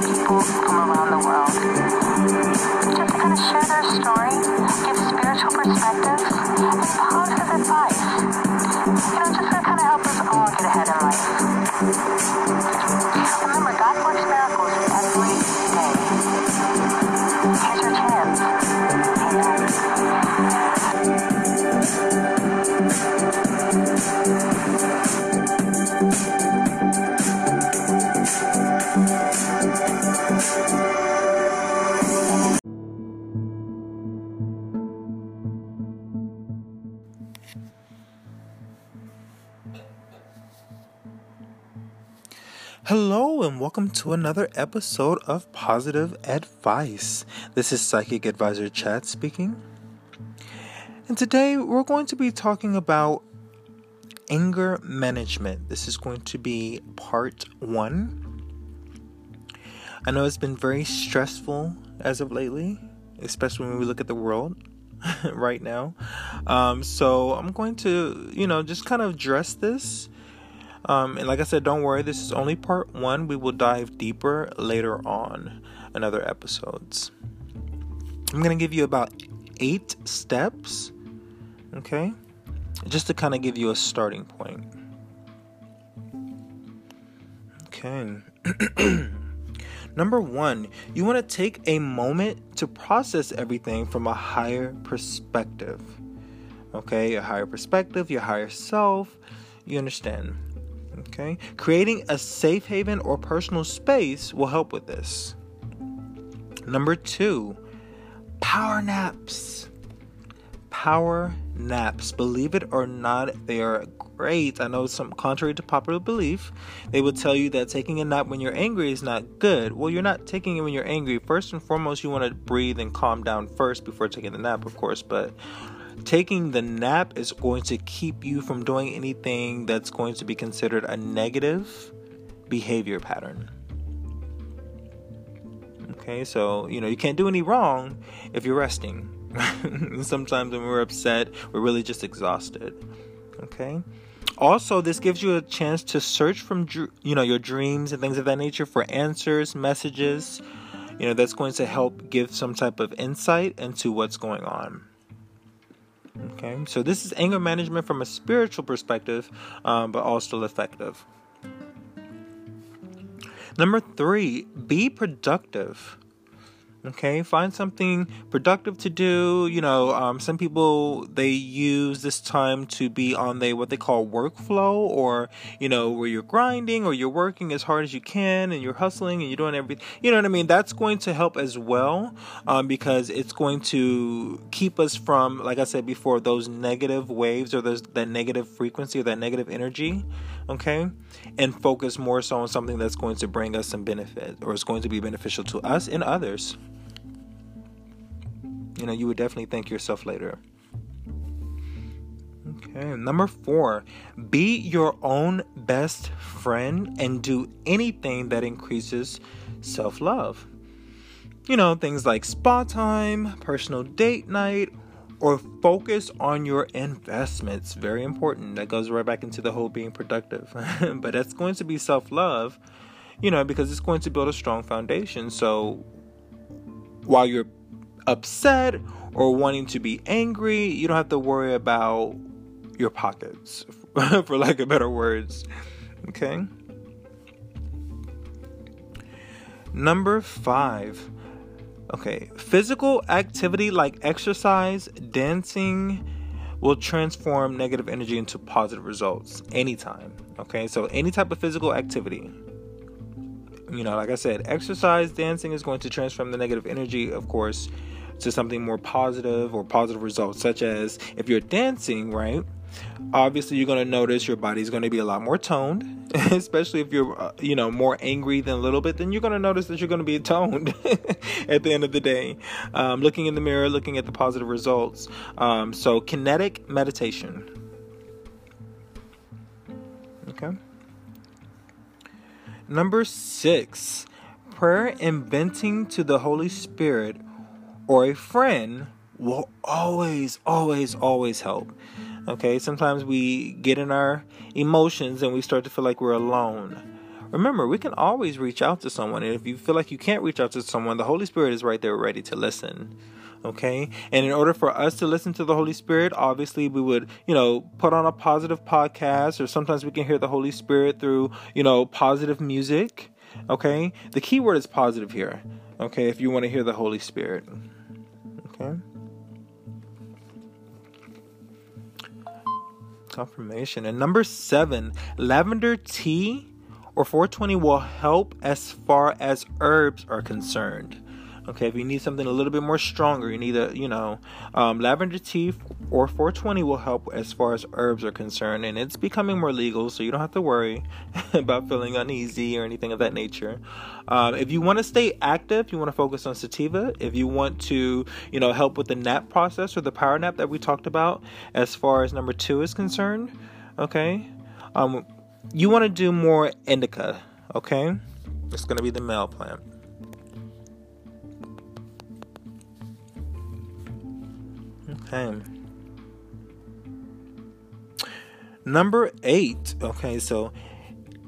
people from around the world. Hello, and welcome to another episode of Positive Advice. This is Psychic Advisor Chad speaking. And today we're going to be talking about anger management. This is going to be part one. I know it's been very stressful as of lately, especially when we look at the world right now. Um, so I'm going to, you know, just kind of address this um, and like I said, don't worry, this is only part one. We will dive deeper later on in other episodes. I'm going to give you about eight steps, okay? Just to kind of give you a starting point. Okay. Number one, you want to take a moment to process everything from a higher perspective. Okay, a higher perspective, your higher self. You understand? Okay? Creating a safe haven or personal space will help with this. Number two, power naps. Power naps. Believe it or not, they are great. I know some contrary to popular belief, they will tell you that taking a nap when you're angry is not good. Well, you're not taking it when you're angry. First and foremost, you want to breathe and calm down first before taking the nap, of course, but taking the nap is going to keep you from doing anything that's going to be considered a negative behavior pattern. Okay, so you know, you can't do any wrong if you're resting. Sometimes when we're upset, we're really just exhausted. Okay? Also, this gives you a chance to search from you know, your dreams and things of that nature for answers, messages, you know, that's going to help give some type of insight into what's going on. Okay, so this is anger management from a spiritual perspective, um, but also effective. Number three, be productive. Okay, find something productive to do. You know, um, some people they use this time to be on the what they call workflow, or you know, where you're grinding or you're working as hard as you can and you're hustling and you're doing everything. You know what I mean? That's going to help as well um, because it's going to keep us from, like I said before, those negative waves or those that negative frequency or that negative energy. Okay, and focus more so on something that's going to bring us some benefit or is going to be beneficial to us and others you know, you would definitely thank yourself later. Okay, number four, be your own best friend and do anything that increases self love. You know, things like spa time, personal date night, or focus on your investments. Very important. That goes right back into the whole being productive. but that's going to be self love, you know, because it's going to build a strong foundation. So while you're upset or wanting to be angry, you don't have to worry about your pockets, for lack of better words. Okay? Number five. Okay, physical activity like exercise, dancing will transform negative energy into positive results anytime. Okay, so any type of physical activity. You know, like I said, exercise, dancing is going to transform the negative energy, of course, to something more positive or positive results, such as if you're dancing, right? Obviously, you're going to notice your body's going to be a lot more toned, especially if you're, uh, you know, more angry than a little bit. Then you're going to notice that you're going to be toned at the end of the day. Um, looking in the mirror, looking at the positive results. Um, so, kinetic meditation. Okay. Number six, prayer and venting to the Holy Spirit or a friend will always, always, always help. Okay, sometimes we get in our emotions and we start to feel like we're alone. Remember, we can always reach out to someone, and if you feel like you can't reach out to someone, the Holy Spirit is right there ready to listen. Okay. And in order for us to listen to the Holy Spirit, obviously we would, you know, put on a positive podcast or sometimes we can hear the Holy Spirit through, you know, positive music. Okay. The key word is positive here. Okay. If you want to hear the Holy Spirit. Okay. Confirmation. And number seven, lavender tea or 420 will help as far as herbs are concerned. Okay, if you need something a little bit more stronger, you need a, you know, um, lavender tea or 420 will help as far as herbs are concerned, and it's becoming more legal, so you don't have to worry about feeling uneasy or anything of that nature. Um, if you want to stay active, you want to focus on sativa. If you want to, you know, help with the nap process or the power nap that we talked about, as far as number two is concerned, okay, um, you want to do more indica, okay? It's going to be the male plant. Okay. Number eight. Okay, so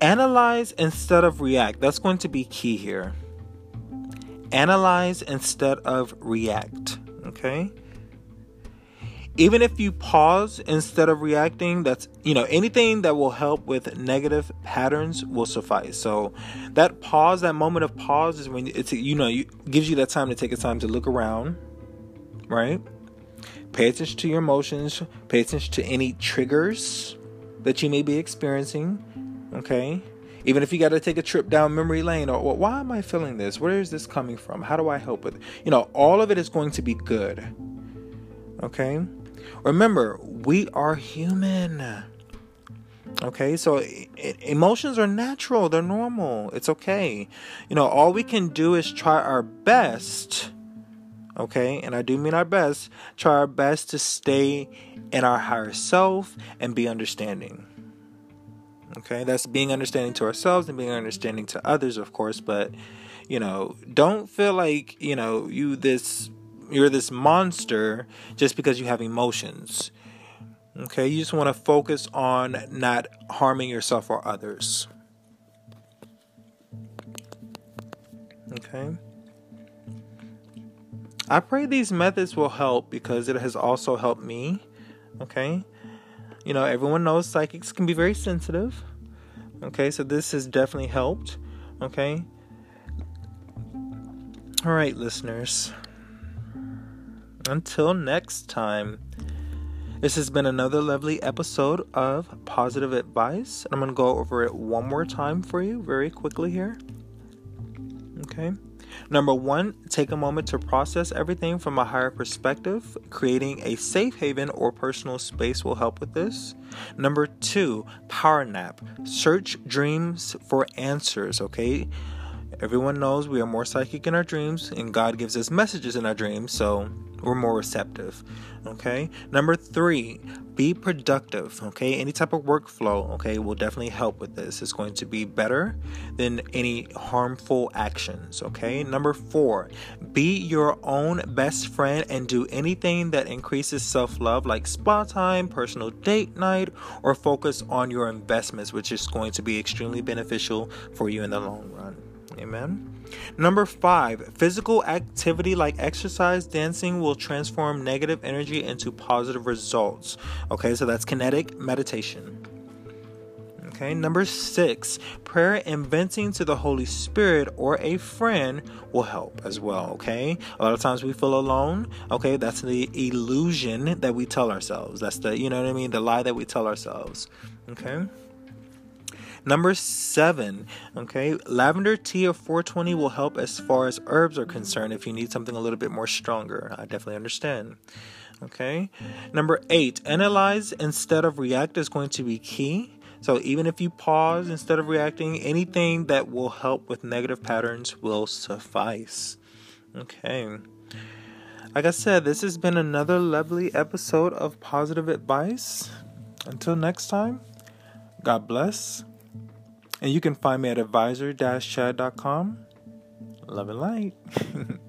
analyze instead of react. That's going to be key here. Analyze instead of react. Okay even if you pause instead of reacting that's you know anything that will help with negative patterns will suffice so that pause that moment of pause is when it's you know gives you that time to take a time to look around right pay attention to your emotions pay attention to any triggers that you may be experiencing okay even if you got to take a trip down memory lane or well, why am i feeling this where is this coming from how do i help with it you know all of it is going to be good okay Remember, we are human. Okay, so emotions are natural, they're normal. It's okay. You know, all we can do is try our best. Okay, and I do mean our best, try our best to stay in our higher self and be understanding. Okay, that's being understanding to ourselves and being understanding to others, of course, but you know, don't feel like, you know, you this you're this monster just because you have emotions. Okay, you just want to focus on not harming yourself or others. Okay. I pray these methods will help because it has also helped me. Okay. You know, everyone knows psychics can be very sensitive. Okay, so this has definitely helped. Okay. All right, listeners. Until next time, this has been another lovely episode of Positive Advice. I'm going to go over it one more time for you very quickly here. Okay. Number one, take a moment to process everything from a higher perspective. Creating a safe haven or personal space will help with this. Number two, power nap. Search dreams for answers, okay? Everyone knows we are more psychic in our dreams, and God gives us messages in our dreams, so we're more receptive. Okay. Number three, be productive. Okay. Any type of workflow, okay, will definitely help with this. It's going to be better than any harmful actions. Okay. Number four, be your own best friend and do anything that increases self love, like spa time, personal date night, or focus on your investments, which is going to be extremely beneficial for you in the long run. Amen. Number five, physical activity like exercise, dancing will transform negative energy into positive results. Okay, so that's kinetic meditation. Okay, number six, prayer and venting to the Holy Spirit or a friend will help as well. Okay, a lot of times we feel alone. Okay, that's the illusion that we tell ourselves. That's the, you know what I mean, the lie that we tell ourselves. Okay. Number seven, okay, lavender tea of 420 will help as far as herbs are concerned if you need something a little bit more stronger. I definitely understand. Okay, number eight, analyze instead of react is going to be key. So even if you pause instead of reacting, anything that will help with negative patterns will suffice. Okay. Like I said, this has been another lovely episode of Positive Advice. Until next time, God bless. And you can find me at advisor-chad.com. Love and light.